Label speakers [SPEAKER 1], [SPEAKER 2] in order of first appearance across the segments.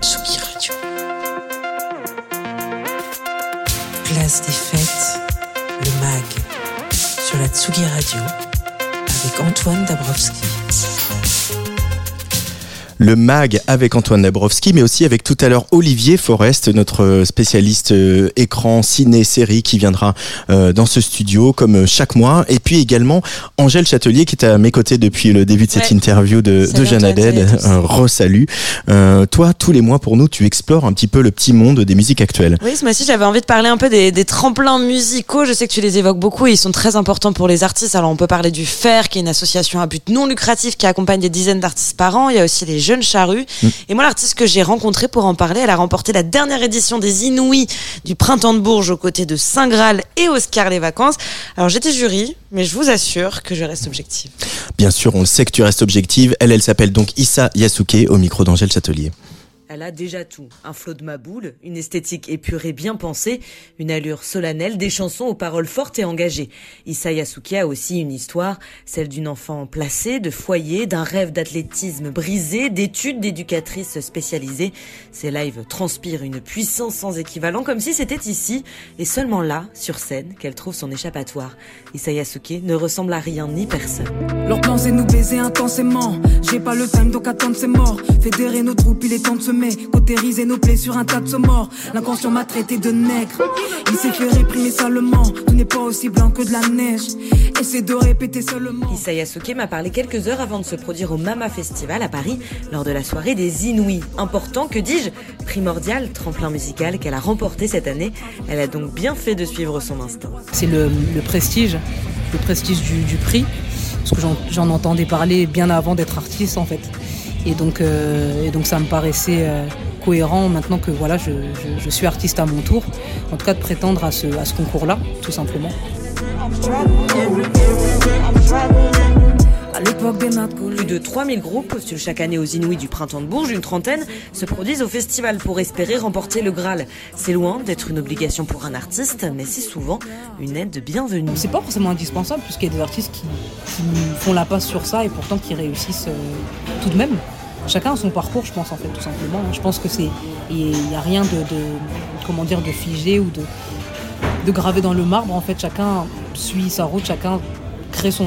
[SPEAKER 1] Tsugi Radio. Place des fêtes, le MAG, sur la Tsugi Radio, avec Antoine Dabrowski
[SPEAKER 2] le MAG avec Antoine Dabrowski, mais aussi avec tout à l'heure Olivier Forest, notre spécialiste euh, écran, ciné, série, qui viendra euh, dans ce studio comme euh, chaque mois. Et puis également Angèle Châtelier, qui est à mes côtés depuis le début de cette interview de, de Jeanne Adèle. Re-salut. toi, tous les mois pour nous, tu explores un petit peu le petit monde des musiques actuelles.
[SPEAKER 3] Oui, ce mois-ci, j'avais envie de parler un peu des, des, tremplins musicaux. Je sais que tu les évoques beaucoup et ils sont très importants pour les artistes. Alors, on peut parler du FAIR, qui est une association à but non lucratif qui accompagne des dizaines d'artistes par an. Il y a aussi les Jeune Charrue. Mm. Et moi, l'artiste que j'ai rencontré pour en parler, elle a remporté la dernière édition des Inouïs du Printemps de Bourges aux côtés de Saint Graal et Oscar Les Vacances. Alors, j'étais jury, mais je vous assure que je reste objective.
[SPEAKER 2] Bien sûr, on le sait que tu restes objective. Elle, elle s'appelle donc Issa Yasuke au micro d'Angèle Châtelier.
[SPEAKER 4] Elle a déjà tout. Un flot de maboule, une esthétique épurée bien pensée, une allure solennelle, des chansons aux paroles fortes et engagées. Issa Yasuki a aussi une histoire, celle d'une enfant placée, de foyer, d'un rêve d'athlétisme brisé, d'études d'éducatrice spécialisée. Ses lives transpirent une puissance sans équivalent, comme si c'était ici, et seulement là, sur scène, qu'elle trouve son échappatoire. Issa Yasuke ne ressemble à rien ni personne.
[SPEAKER 5] Cautériser nos plaies sur un tas de morts. L'inconscient m'a traité de nègre. Il s'est fait réprimer salement. Tout n'est pas aussi blanc que de la neige. Essaie de répéter seulement.
[SPEAKER 4] Isaya Suke m'a parlé quelques heures avant de se produire au Mama Festival à Paris lors de la soirée des Inouïs. Important, que dis-je Primordial, tremplin musical qu'elle a remporté cette année. Elle a donc bien fait de suivre son instinct.
[SPEAKER 6] C'est le, prestige, le prestige du, du prix. Parce que j'en entendais parler bien avant d'être artiste en fait. Et donc, euh, et donc ça me paraissait euh, cohérent maintenant que voilà, je, je, je, suis artiste à mon tour, en tout cas de prétendre à ce, à ce concours-là, tout simplement.
[SPEAKER 4] Plus de 3000 groupes postulent chaque année aux Inouïs du Printemps de Bourges. Une trentaine se produisent au festival pour espérer remporter le Graal. C'est loin d'être une obligation pour un artiste, mais c'est souvent une aide bienvenue.
[SPEAKER 6] C'est pas forcément indispensable, puisqu'il y a des artistes qui, font la passe sur ça et pourtant qui réussissent euh, tout de même. Chacun a son parcours, je pense, en fait, tout simplement. Je pense que c'est. Il n'y a rien de, de figé ou de, de gravé dans le marbre. En fait, chacun suit sa route, chacun créer son,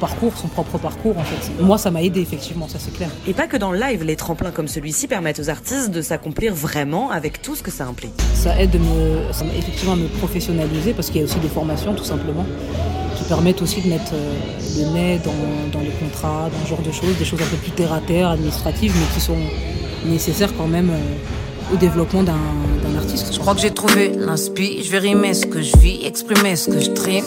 [SPEAKER 6] parcours, son propre parcours en fait. Moi ça m'a aidé effectivement, ça c'est clair.
[SPEAKER 4] Et pas que dans le live, les tremplins comme celui-ci permettent aux artistes de s'accomplir vraiment avec tout ce que ça implique.
[SPEAKER 6] Ça aide me, ça effectivement à me professionnaliser parce qu'il y a aussi des formations tout simplement qui permettent aussi de mettre euh, le nez dans, les contrats, dans ce genre de choses, des choses un peu plus terre à terre, administratives, mais qui sont nécessaires quand même euh, au développement d'un artiste.
[SPEAKER 7] Je crois que j'ai trouvé l'inspi, je vais rimer ce que je vis, exprimer ce que je trime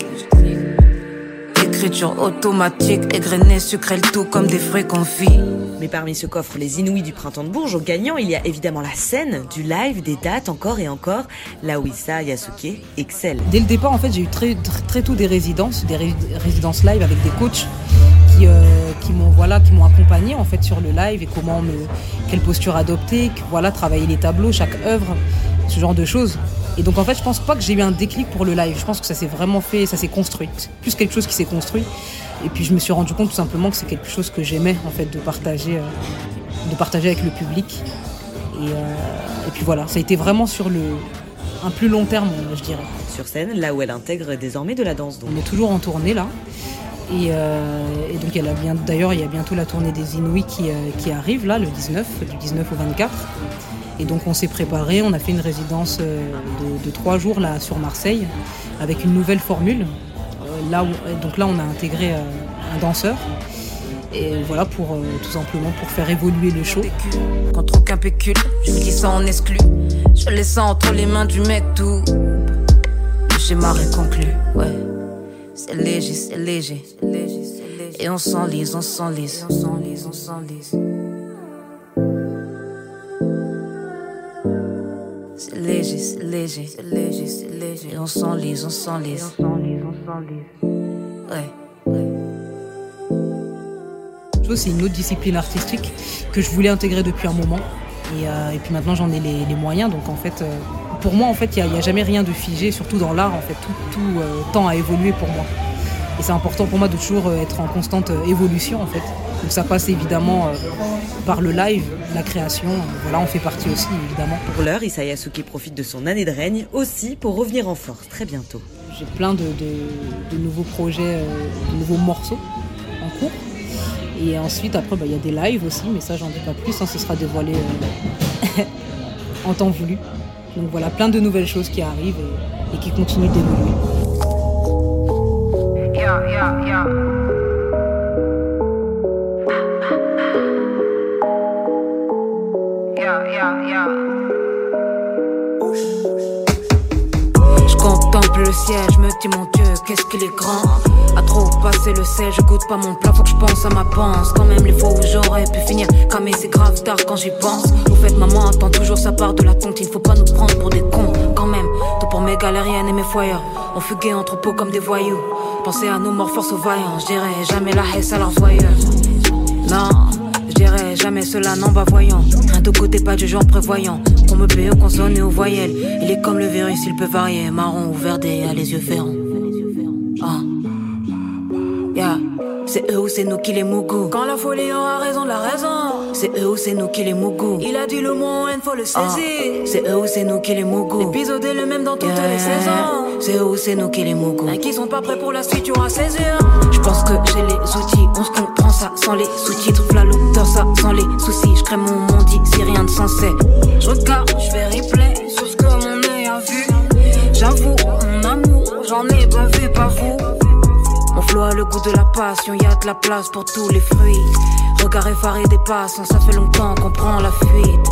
[SPEAKER 7] écriture automatique, égrenée, sucré le tout comme des fruits confits.
[SPEAKER 4] Mais parmi ce coffre Les Inouïs du Printemps de Bourges, au gagnant, il y a évidemment la scène, du live, des dates, encore et encore. Là où Issa Yasuke excelle.
[SPEAKER 6] Dès le départ, en fait, j'ai eu très, très, tôt des résidences, des résidences live avec des coachs qui, euh, qui m'ont voilà, qui m'ont accompagné en fait sur le live et comment me, quelle posture adopter, voilà, travailler les tableaux, chaque œuvre, ce genre de choses. Et donc en fait, je pense pas que j'ai eu un déclic pour le live. Je pense que ça s'est vraiment fait, ça s'est construit. plus quelque chose qui s'est construit. Et puis je me suis rendu compte tout simplement que c'est quelque chose que j'aimais en fait de partager, euh, de partager avec le public. Et, euh, et, puis voilà, ça a été vraiment sur le un plus long terme, je dirais.
[SPEAKER 4] Sur scène, là où elle intègre désormais de la danse.
[SPEAKER 6] On est toujours en tournée là. Et, euh, et donc elle a bien, d'ailleurs, il y a bientôt la tournée des Inouïs qui, qui arrive là, le 19, du 19 au 24. Et donc on s'est préparé, on a fait une résidence euh, de, trois jours là sur Marseille avec une nouvelle formule. Euh, là donc là on a intégré euh, un danseur. Et voilà pour tout simplement pour faire évoluer le show.
[SPEAKER 7] Contre aucun pécule, je dis ça en exclu. Je laisse entre les mains du mec tout. Le schéma est conclu, ouais. C'est léger, c'est léger. Et on s'enlise, on s'enlise. On s'enlise, on s'enlise. Léger, léger, léger, léger. Et on s'enlise, on s'enlise. On s'enlise, on s'enlise. Ouais, ouais.
[SPEAKER 6] C'est une autre discipline artistique que je voulais intégrer depuis un moment. Et, euh, et puis maintenant j'en ai les, les, moyens. Donc en fait, euh, pour moi, en fait, il n'y a, a, jamais rien de figé, surtout dans l'art. En fait, tout, tout euh, tend à évoluer pour moi. Et c'est important pour moi de toujours euh, être en constante évolution, en fait. Donc ça passe évidemment par le live, la création. Voilà, on fait partie aussi évidemment.
[SPEAKER 4] Pour l'heure, Issa Yasuke profite de son année de règne aussi pour revenir en force très bientôt.
[SPEAKER 6] J'ai plein de, nouveaux projets, de nouveaux morceaux en cours. Et ensuite, après, bah, il y a des lives aussi, mais ça, j'en dis pas plus. Hein, ce sera dévoilé en temps voulu. Donc voilà, plein de nouvelles choses qui arrivent et, qui continuent d'évoluer.
[SPEAKER 7] Je me dis mon Dieu, qu'est-ce qu'il est grand. A trop passer le sel, je goûte pas mon plat, faut que je pense à ma panse. Quand même les fois où j'aurais pu finir, mais c'est grave tard quand j'y pense. Au fait, maman attend toujours sa part de la tonte, il faut pas nous prendre pour des cons. Quand même, tout pour mes galériennes et mes foyers. On fuguait en troupeau comme des voyous. Pensez à nos morts force aux vaillants, je dirais jamais la haisse à leurs voyeurs. Non, dirais jamais cela, non, bah voyant. Rien de côté, pas de genre prévoyant. On me paye aux consonnes et aux voyelles. Il est comme le virus, il peut varier. Marron ou verdé, à les yeux ferrants. Ah. Yeah. C'est eux ou c'est nous qui les mougou. Quand la folie aura raison de la raison. C'est eux ou c'est nous qui les mougou. Il a dit le mot il faut le ah. saisir. C'est eux ou c'est nous qui les mougou. L'épisode est le même dans toutes les saisons. C'est eux ou c'est nous qui les mougou. Et qui sont pas prêts pour la suite, tu auras saisir. Je pense que j'ai les outils. On se comprend ça sans les sous-titres. La l'auteur, ça sans les soucis. Je crée mon monde ici, rien de sensé. Je regarde, je fais replay sur ce que mon œil a vu. J'avoue, mon amour, j'en ai pas vu, pas vous. Le goût de la passion, y a de la place pour tous les fruits. Regard effaré des passants, ça fait longtemps qu'on prend la fuite.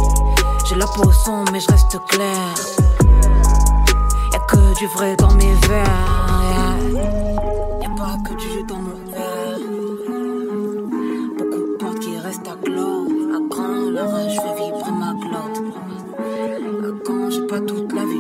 [SPEAKER 7] J'ai la peau sombre, mais je reste clair. Y'a que du vrai dans mes verres. Y'a pas que du jus dans mon verre. Beaucoup de portes qui restent à clore. À quand la rage fait vibrer ma glotte. À quand j'ai pas toute la vie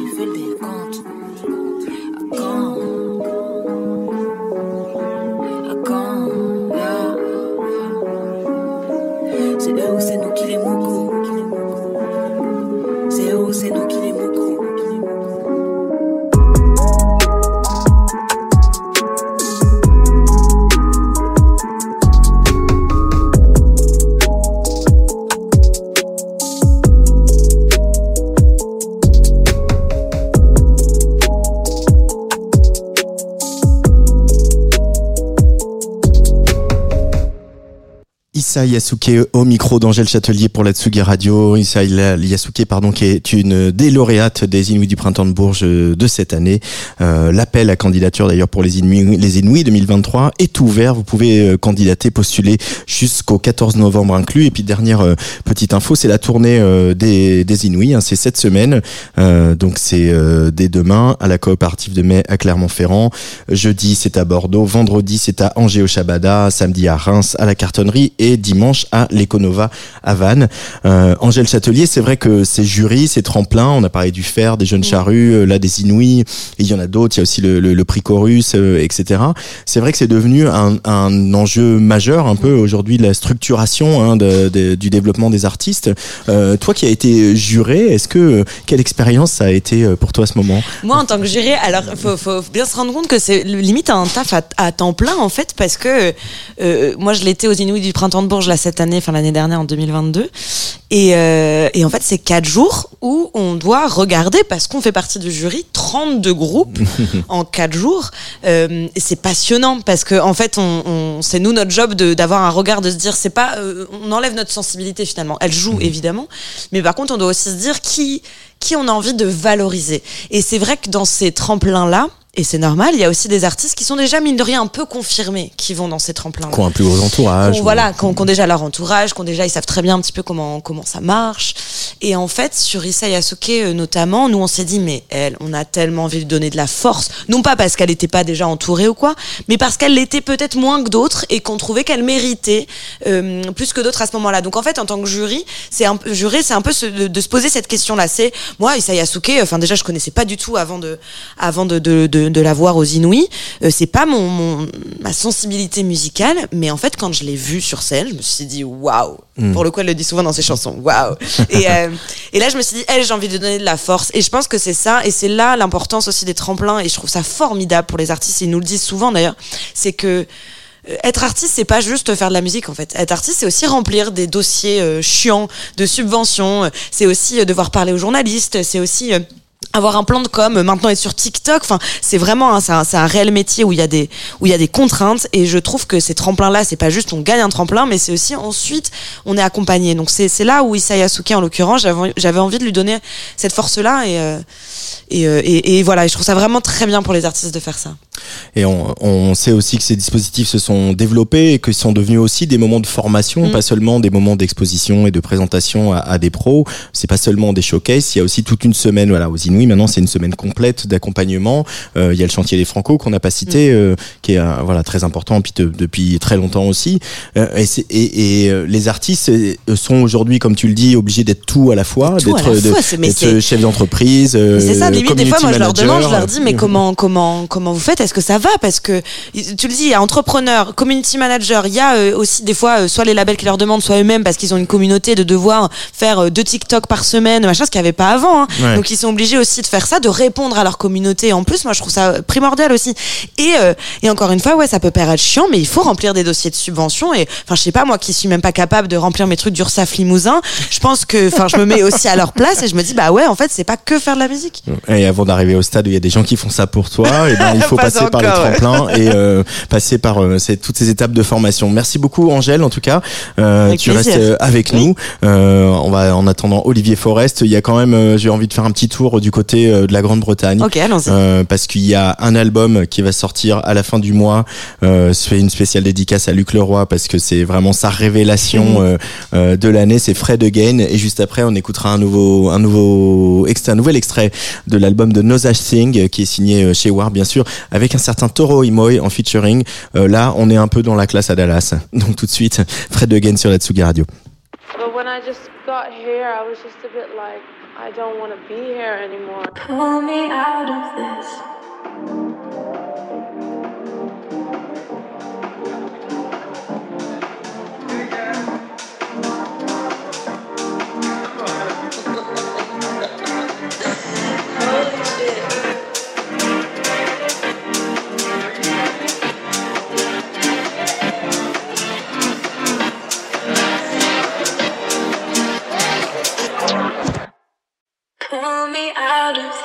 [SPEAKER 2] Issa Yasuke au micro d'Angèle Châtelier pour la Tsugi Radio. Issa Yasuke, pardon, qui est une des lauréates des Inuits du Printemps de Bourges de cette année. Euh, L'appel à candidature d'ailleurs pour les Inuits, les Inuits 2023 est ouvert. Vous pouvez euh, candidater, postuler jusqu'au 14 novembre inclus. Et puis dernière euh, petite info, c'est la tournée euh, des, des Inuits. Hein, c'est cette semaine. donc c'est dès demain à la coopérative de mai à Clermont-Ferrand. Jeudi c'est à Bordeaux. Vendredi c'est à Angers au Chabada. Samedi à Reims à la Cartonnerie dimanche à l'Econova à Vannes. Euh, Angèle Châtelier, c'est vrai que ces jurys, ces tremplins, on a parlé du fer, des jeunes charrues, euh, là des Inouïs, il y en a d'autres, il y a aussi le, le, prix Chorus, euh, etc. C'est vrai que c'est devenu un, un, enjeu majeur un peu aujourd'hui de la structuration hein, de, du développement des artistes. Euh, toi qui as été juré, est-ce que quelle expérience ça a été pour toi à ce moment?
[SPEAKER 3] Moi en tant que juré, alors faut, faut bien se rendre compte que c'est limite un taf à, temps plein en fait parce que moi je l'étais aux Inouïs du printemps de là cette année, enfin l'année dernière en 2022. Et, euh, et en fait, c'est quatre jours où on doit regarder, parce qu'on fait partie du jury, 32 groupes en quatre jours. Euh, c'est passionnant parce que en fait, on, on c'est nous notre job d'avoir un regard, de se dire, c'est pas, euh, on enlève notre sensibilité finalement. Elle joue mhm. évidemment, mais par contre, on doit aussi se dire qui qui on a envie de valoriser. Et c'est vrai que dans ces tremplins là, et c'est normal, il y a aussi des artistes qui sont déjà, mine de rien, un peu confirmés, qui vont dans ces tremplins.
[SPEAKER 2] Qui ont un plus gros entourage.
[SPEAKER 3] Voilà, qui ont, déjà leur entourage, qui ont déjà, ils savent très bien un petit peu comment, comment ça marche. Et en fait, sur Issa Yasuke euh, notamment, nous on s'est dit, mais elle, on a tellement envie de donner de la force. Non pas parce qu'elle n'était pas déjà entourée ou quoi, mais parce qu'elle l'était peut-être moins que d'autres et qu'on trouvait qu'elle méritait euh, plus que d'autres à ce moment-là. Donc en fait, en tant que jury, c'est un peu, juré, c'est un peu de, se poser cette question-là. C'est, moi, Issa Yasuke, enfin déjà, je connaissais pas du tout avant de, avant de, de, de de, la voir aux Inouïs. Euh, c'est pas mon, ma sensibilité musicale, mais en fait, quand je l'ai vue sur scène, je me suis dit waouh. Hmm. Pour le coup, elle le dit souvent dans ses chansons, waouh. et, euh, et là, je me suis dit, elle, j'ai envie de donner de la force. Et je pense que c'est ça, et c'est là l'importance aussi des tremplins. Et je trouve ça formidable pour les artistes. Et ils nous le disent souvent d'ailleurs, c'est que euh, être artiste, c'est pas juste faire de la musique en fait. Être artiste, c'est aussi remplir des dossiers euh, chiants de subventions. C'est aussi euh, devoir parler aux journalistes. C'est aussi euh, avoir un plan de com, maintenant être sur TikTok. Enfin, c'est vraiment un, c'est un, c'est un réel métier où il y a des où il y a des contraintes. Et je trouve que ces tremplins là, c'est pas juste on gagne un tremplin, mais c'est aussi ensuite on est accompagné. Donc c'est c'est là où Isaya Suke en l'occurrence, j'avais j'avais envie de lui donner cette force là et euh, et, euh, et et voilà. Et je trouve ça vraiment très bien pour les artistes de faire ça.
[SPEAKER 2] Et on, on sait aussi que ces dispositifs se sont développés et qu'ils sont devenus aussi des moments de formation,
[SPEAKER 3] Mm.
[SPEAKER 2] pas seulement des moments d'exposition et de présentation à, à des pros. C'est pas seulement des showcases. Il y a aussi toute une semaine, voilà, aux Inouïs. Maintenant, c'est une semaine complète d'accompagnement. Euh, il y a le chantier des Franco qu'on n'a pas cité,
[SPEAKER 3] Mm.
[SPEAKER 2] euh, qui est euh, voilà très important puis de- depuis très longtemps aussi. Et, c'est- et, et, les artistes sont aujourd'hui, comme tu le dis, obligés d'être tout à la fois, d'être chef d'entreprise.
[SPEAKER 3] c'est ça, limite, des fois, moi, je leur demande, je leur dis, mais comment, comment, comment vous faites? Est-ce que ça va? Parce que, tu le dis, il y a entrepreneur, community manager, il y a aussi des fois, soit les labels qui leur demandent, soit eux-mêmes, parce qu'ils ont une communauté de devoir faire deux TikTok par semaine, machin, ce qu'il n'y avait pas avant. hein.
[SPEAKER 2] Ouais.
[SPEAKER 3] Donc, ils sont obligés aussi de faire ça, de répondre à leur communauté. En plus, moi, je trouve ça primordial aussi. Et, euh, et encore une fois, ouais, ça peut paraître chiant, mais il faut remplir des dossiers de subvention. Et, enfin, je sais pas, moi qui suis même pas capable de remplir mes trucs d'Ursaf Limousin, je pense que, enfin, je me mets aussi à leur place et je me dis, bah ouais, en fait, c'est pas que faire de la musique.
[SPEAKER 2] Et avant d'arriver au stade où il y a des gens qui font ça pour toi, et ben il faut
[SPEAKER 3] Pas
[SPEAKER 2] passer par les
[SPEAKER 3] ouais.
[SPEAKER 2] tremplins et euh, passer par euh, toutes ces étapes de formation. Merci beaucoup Angèle en tout cas. Euh, tu
[SPEAKER 3] plaisir.
[SPEAKER 2] restes euh, avec
[SPEAKER 3] Oui.
[SPEAKER 2] nous. Euh, on va en attendant Olivier Forest. Il y a quand même, euh, j'ai envie de faire un petit tour du côté euh, de la Grande-Bretagne.
[SPEAKER 3] Ok, allons-y.
[SPEAKER 2] Euh, parce qu'il y a un album qui va sortir à la fin du mois. Euh, fait une spéciale dédicace à Luc Leroy parce que c'est vraiment sa révélation
[SPEAKER 3] Mhm.
[SPEAKER 2] euh, euh, de l'année. C'est Fred Again et juste après on écoutera un nouveau un nouveau extrait, un nouvel extrait de l'album de No Such Thing euh, qui est signé euh, chez War bien sûr avec un certain Toro Imoy en featuring. Euh, là on est un peu dans la classe à Dallas. Donc tout de suite Fred Again sur la Tsugi Radio.
[SPEAKER 8] But when I just got here, I was just a bit like, I don't want to be here anymore.
[SPEAKER 9] Pull me out of this. Out of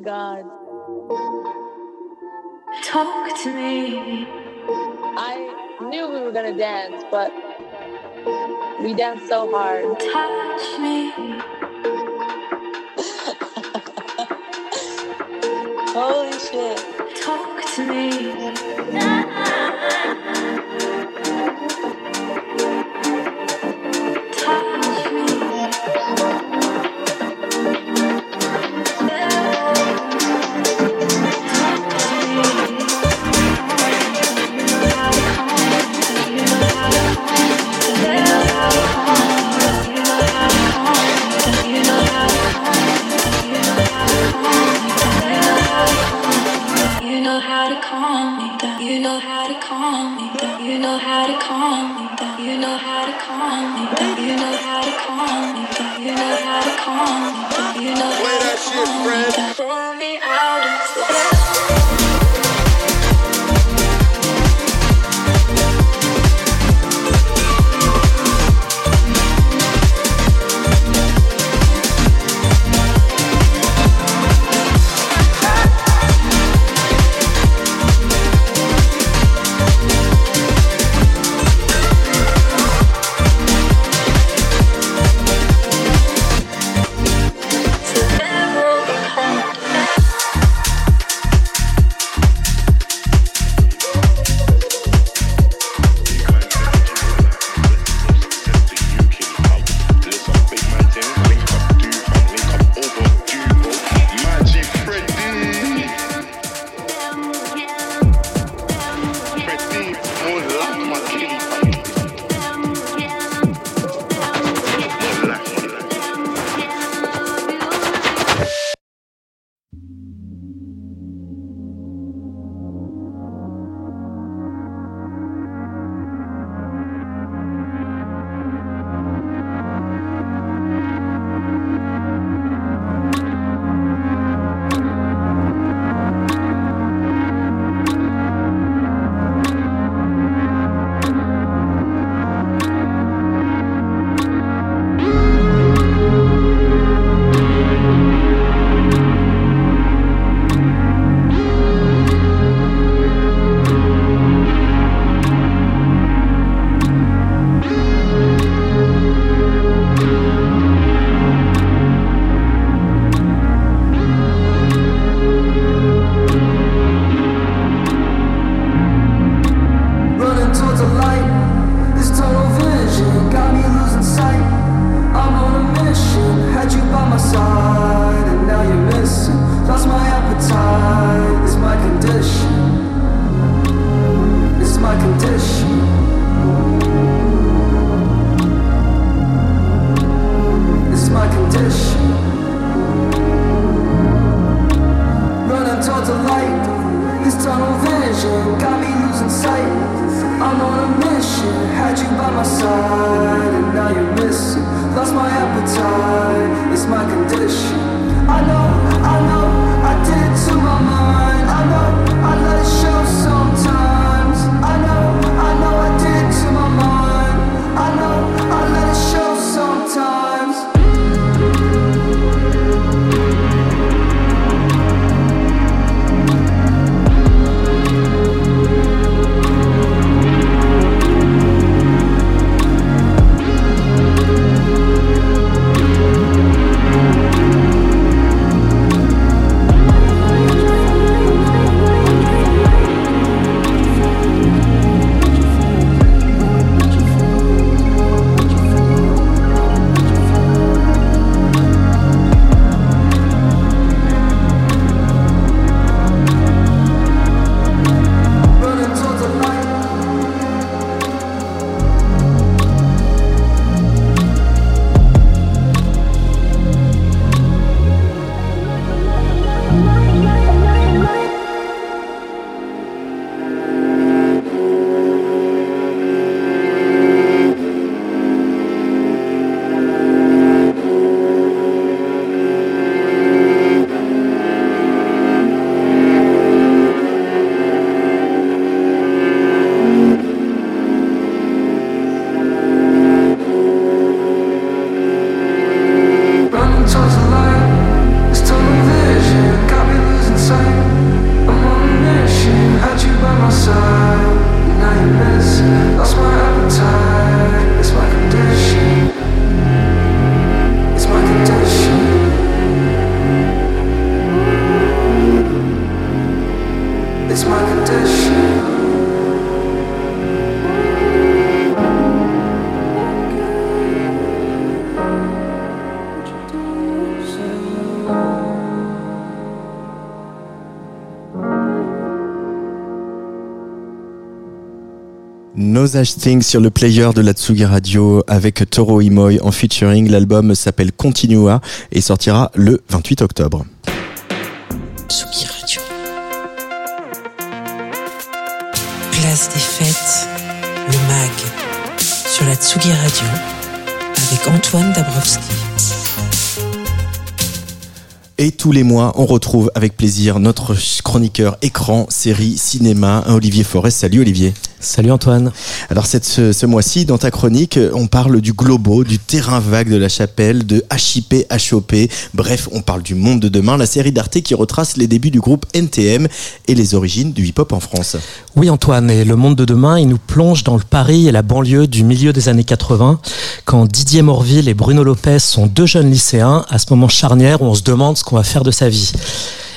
[SPEAKER 8] my god.
[SPEAKER 9] talk to me.
[SPEAKER 8] I knew we were gonna dance, but we danced so hard.
[SPEAKER 9] Touch me,
[SPEAKER 8] Holy shit.
[SPEAKER 9] talk to me.
[SPEAKER 2] Osage sur le player de la Tsugi Radio avec Toro Imoy en featuring. L'album s'appelle Continua et sortira le 28 octobre.
[SPEAKER 1] Tsugi Radio. Place des fêtes, le mag sur la Tsugi Radio avec Antoine Dabrowski.
[SPEAKER 2] Et tous les mois, on retrouve avec plaisir notre chroniqueur écran, série, cinéma, Olivier Forest. Salut Olivier.
[SPEAKER 10] Salut Antoine.
[SPEAKER 2] Alors cette, ce, ce mois-ci, dans ta chronique, on parle du globo, du terrain vague de la chapelle, de HIP, HOP. Bref, on parle du monde de demain, la série d'Arte qui retrace les débuts du groupe NTM et les origines du hip-hop en France.
[SPEAKER 10] Oui Antoine, et le monde de demain, il nous plonge dans le Paris et la banlieue du milieu des années 80, quand Didier Morville et Bruno Lopez sont deux jeunes lycéens, à ce moment charnière où on se demande ce qu'on faire de sa vie.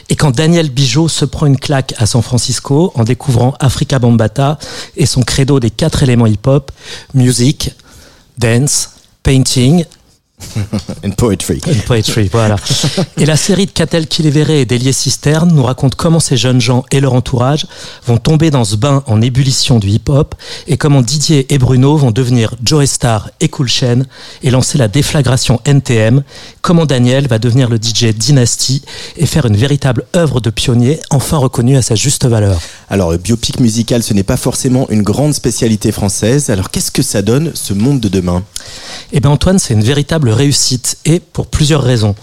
[SPEAKER 10] Et quand Daniel Bijot se prend une claque à San Francisco en découvrant Africa Bambata et son credo des quatre éléments hip-hop, music, dance, painting
[SPEAKER 2] And poetry.
[SPEAKER 10] And poetry, voilà. Et la série de Catel Kilevere et d'Elié Cisterne nous raconte comment ces jeunes gens et leur entourage vont tomber dans ce bain en ébullition du hip-hop et comment Didier et Bruno vont devenir Joe Star et Cool Chain et lancer la déflagration NTM, comment Daniel va devenir le DJ Dynasty et faire une véritable œuvre de pionnier enfin reconnue à sa juste valeur.
[SPEAKER 2] Alors, le biopic musical, ce n'est pas forcément une grande spécialité française. Alors, qu'est-ce que ça donne, ce monde de demain?
[SPEAKER 10] Eh bien, Antoine, c'est une véritable réussite et pour plusieurs raisons.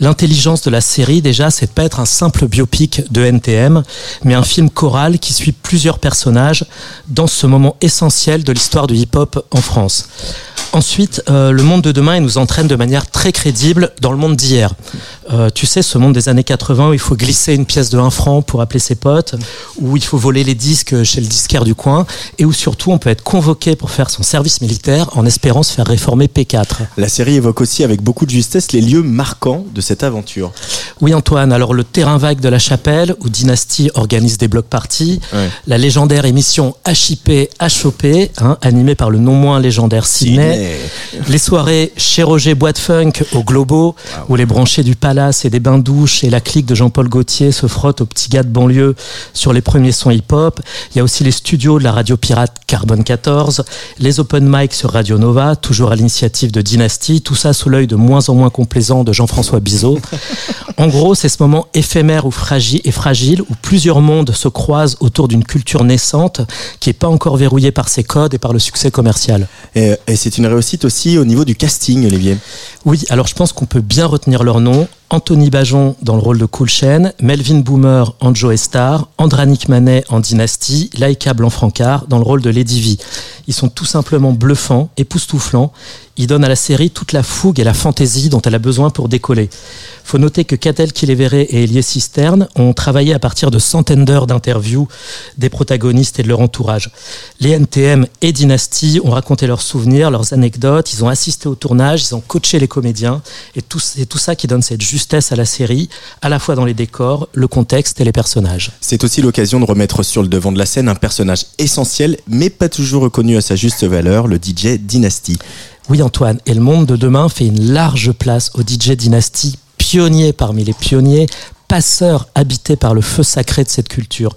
[SPEAKER 10] L'intelligence de la série, déjà, c'est de pas être un simple biopic de NTM, mais un film choral qui suit plusieurs personnages dans ce moment essentiel de l'histoire du hip-hop en France. Ensuite, euh, le monde de demain, il nous entraîne de manière très crédible dans le monde d'hier. Euh, tu sais, ce monde des années 80 où il faut glisser une pièce de 1 franc pour appeler ses potes, où il faut voler les disques chez le disquaire du coin, et où surtout on peut être convoqué pour faire son service militaire en espérant se faire réformer P4.
[SPEAKER 2] La série évoque aussi avec beaucoup de justesse les lieux marquants de cette aventure.
[SPEAKER 10] Oui, Antoine, alors le terrain vague de la chapelle, où Dynasty organise des blocs parties,
[SPEAKER 2] Ouais.
[SPEAKER 10] la légendaire émission HIP HOP, hein, animée par le non moins légendaire Sydney, les soirées chez Roger Boîte Funk au Globo, où les branchés du Palace et des bains-douches et la clique de Jean-Paul Gaultier se frottent aux petits gars de banlieue sur les premiers sons hip-hop. Il y a aussi les studios de la radio pirate Carbone 14, les open mic sur Radio Nova, toujours à l'initiative de Dynasty, tout ça sous l'œil de moins en moins complaisant de Jean-François Bizot. En gros, c'est ce moment éphémère ou fragile, et fragile où plusieurs mondes se croisent autour d'une culture naissante qui n'est pas encore verrouillée par ses codes et par le succès commercial.
[SPEAKER 2] Et, et c'est une réussite aussi au niveau du casting, Olivier.
[SPEAKER 10] Oui, alors je pense qu'on peut bien retenir leur nom. Anthony Bajon dans le rôle de Cool Chain, Melvin Boomer en Joe Star, Andranik Manet en Dynasty, Laika Blanc-Francard dans le rôle de Lady V. Ils sont tout simplement bluffants, époustouflants. Ils donnent à la série toute la fougue et la fantaisie dont elle a besoin pour décoller. Faut noter que Catel Kilevere et Elie Cisterne ont travaillé à partir de centaines d'heures d'interviews des protagonistes et de leur entourage. Les NTM et Dynasty ont raconté leurs souvenirs, leurs anecdotes, ils ont assisté au tournage, ils ont coaché les comédiens, et c'est tout ça qui donne cette justesse à la série, à la fois dans les décors, le contexte et les personnages.
[SPEAKER 2] C'est aussi l'occasion de remettre sur le devant de la scène un personnage essentiel, mais pas toujours reconnu à sa juste valeur, le DJ Dynasty.
[SPEAKER 10] Oui Antoine, et le monde de demain fait une large place au DJ Dynasty, pionnier parmi les pionniers, passeur habité par le feu sacré de cette culture.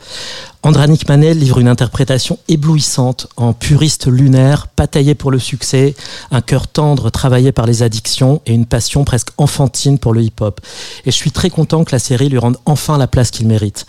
[SPEAKER 10] Andranik Manel livre une interprétation éblouissante en puriste lunaire, pas taillé pour le succès, un cœur tendre travaillé par les addictions et une passion presque enfantine pour le hip-hop. Et je suis très content que la série lui rende enfin la place qu'il mérite.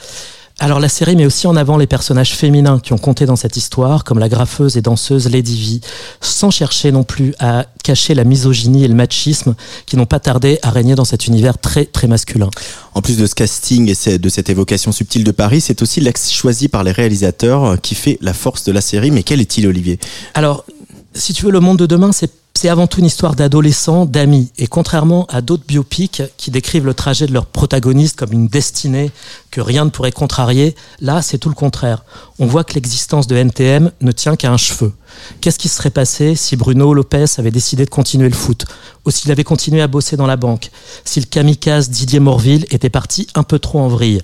[SPEAKER 10] Alors la série met aussi en avant les personnages féminins qui ont compté dans cette histoire, comme la graffeuse et danseuse Lady V, sans chercher non plus à cacher la misogynie et le machisme qui n'ont pas tardé à régner dans cet univers très très masculin.
[SPEAKER 2] En plus de ce casting et de cette évocation subtile de Paris, c'est aussi l'axe choisi par les réalisateurs qui fait la force de la série. Mais quel est-il, Olivier?
[SPEAKER 10] Alors, si tu veux, le monde de demain, c'est c'est avant tout une histoire d'adolescents, d'amis. Et contrairement à d'autres biopics qui décrivent le trajet de leurs protagonistes comme une destinée que rien ne pourrait contrarier, là, c'est tout le contraire. On voit que l'existence de NTM ne tient qu'à un cheveu. Qu'est-ce qui se serait passé si Bruno Lopez avait décidé de continuer le foot Ou s'il avait continué à bosser dans la banque Si le kamikaze Didier Morville était parti un peu trop en vrille?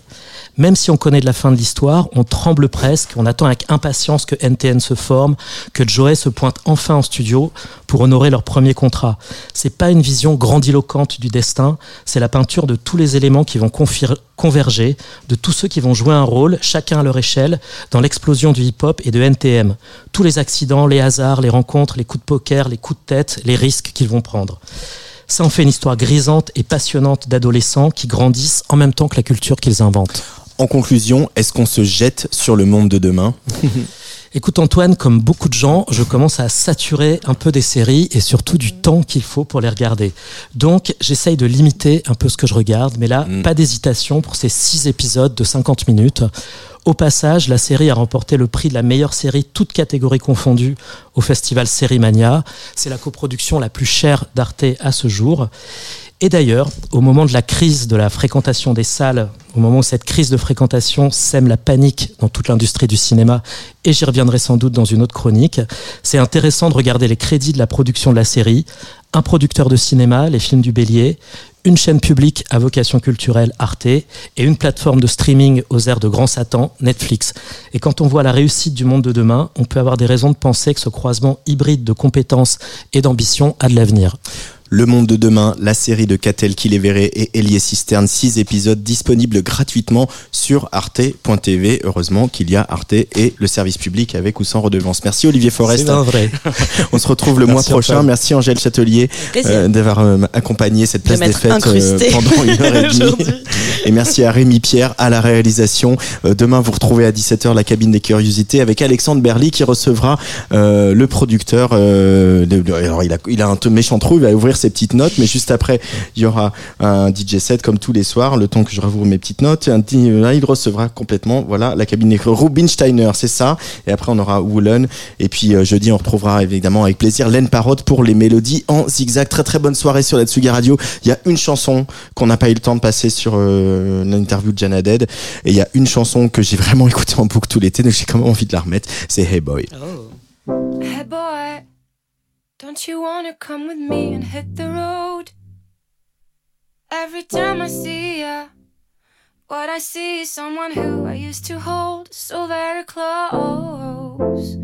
[SPEAKER 10] Même si on connaît de la fin de l'histoire, on tremble presque, on attend avec impatience que NTN se forme, que Joey se pointe enfin en studio pour honorer leur premier contrat. C'est pas une vision grandiloquente du destin, c'est la peinture de tous les éléments qui vont confir- converger, de tous ceux qui vont jouer un rôle, chacun à leur échelle, dans l'explosion du hip-hop et de NTM. Tous les accidents, les hasards, les rencontres, les coups de poker, les coups de tête, les risques qu'ils vont prendre. Ça en fait une histoire grisante et passionnante d'adolescents qui grandissent en même temps que la culture qu'ils inventent.
[SPEAKER 2] En conclusion, est-ce qu'on se jette sur le monde de demain?
[SPEAKER 10] Écoute Antoine, comme beaucoup de gens, je commence à saturer un peu des séries et surtout du temps qu'il faut pour les regarder. Donc j'essaye de limiter un peu ce que je regarde, mais là,
[SPEAKER 2] Mm.
[SPEAKER 10] pas d'hésitation pour ces six épisodes de 50 minutes. Au passage, la série a remporté le prix de la meilleure série, toutes catégories confondues, au festival Sérimania. C'est la coproduction la plus chère d'Arte à ce jour. Et d'ailleurs, au moment de la crise de la fréquentation des salles, au moment où cette crise de fréquentation sème la panique dans toute l'industrie du cinéma, et j'y reviendrai sans doute dans une autre chronique, c'est intéressant de regarder les crédits de la production de la série. Un producteur de cinéma, les films du Bélier, une chaîne publique à vocation culturelle Arte et une plateforme de streaming aux airs de grand Satan, Netflix. Et quand on voit la réussite du monde de demain, on peut avoir des raisons de penser que ce croisement hybride de compétences et d'ambition a de l'avenir.
[SPEAKER 2] Le Monde de demain, la série de Catel Kiléveré et Elie Cisterne, 6 épisodes disponibles gratuitement sur arte.tv. Heureusement qu'il y a Arte et le service public avec ou sans redevance. Merci Olivier Forest.
[SPEAKER 10] C'est vrai.
[SPEAKER 2] On se retrouve le
[SPEAKER 10] Merci,
[SPEAKER 2] mois prochain.
[SPEAKER 10] Antoine.
[SPEAKER 2] Merci Angèle Châtelier euh, d'avoir euh, accompagné cette place des
[SPEAKER 3] m'être
[SPEAKER 2] fêtes euh, pendant une heure et demie. Et merci à Rémi Pierre à la réalisation. Euh, demain, vous retrouvez à 17h la cabine des curiosités avec Alexandre Berly qui recevra euh, le producteur. euh, de- de- alors, il a, il a un méchant trou, il va ouvrir ses petites notes, mais juste après, il y aura un DJ set comme tous les soirs, le temps que je rouvre mes petites notes. Un là, il recevra complètement, voilà, la cabine Rubinsteiner, c'est ça. Et après, on aura Woolen. Et puis, euh, jeudi, on retrouvera évidemment avec plaisir Len Parotte pour les mélodies en zigzag. Très très bonne soirée sur la Tsugi Radio. Il y a une chanson qu'on n'a pas eu le temps de passer sur euh, l'interview de Jana Dead. Et il y a une chanson que j'ai vraiment écoutée en boucle tout l'été, donc j'ai quand même envie de la remettre. C'est Hey Boy.
[SPEAKER 11] Hey boy, don't you wanna come with me and hit the road? Every time I see ya, what I see is someone who I used to hold so very close.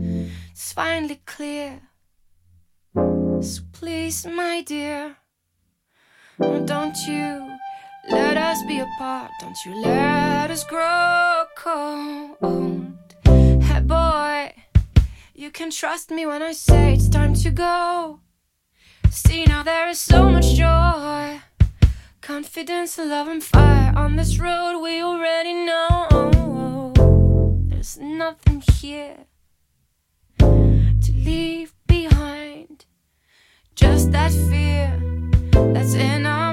[SPEAKER 11] It's finally clear. So please, my dear, don't you let us be apart. Don't you let us grow cold. Hey boy. You can trust me when I say it's time to go. See, now there is so much joy, confidence, love, and fire on this road we already know. There's nothing here to leave behind, just that fear that's in our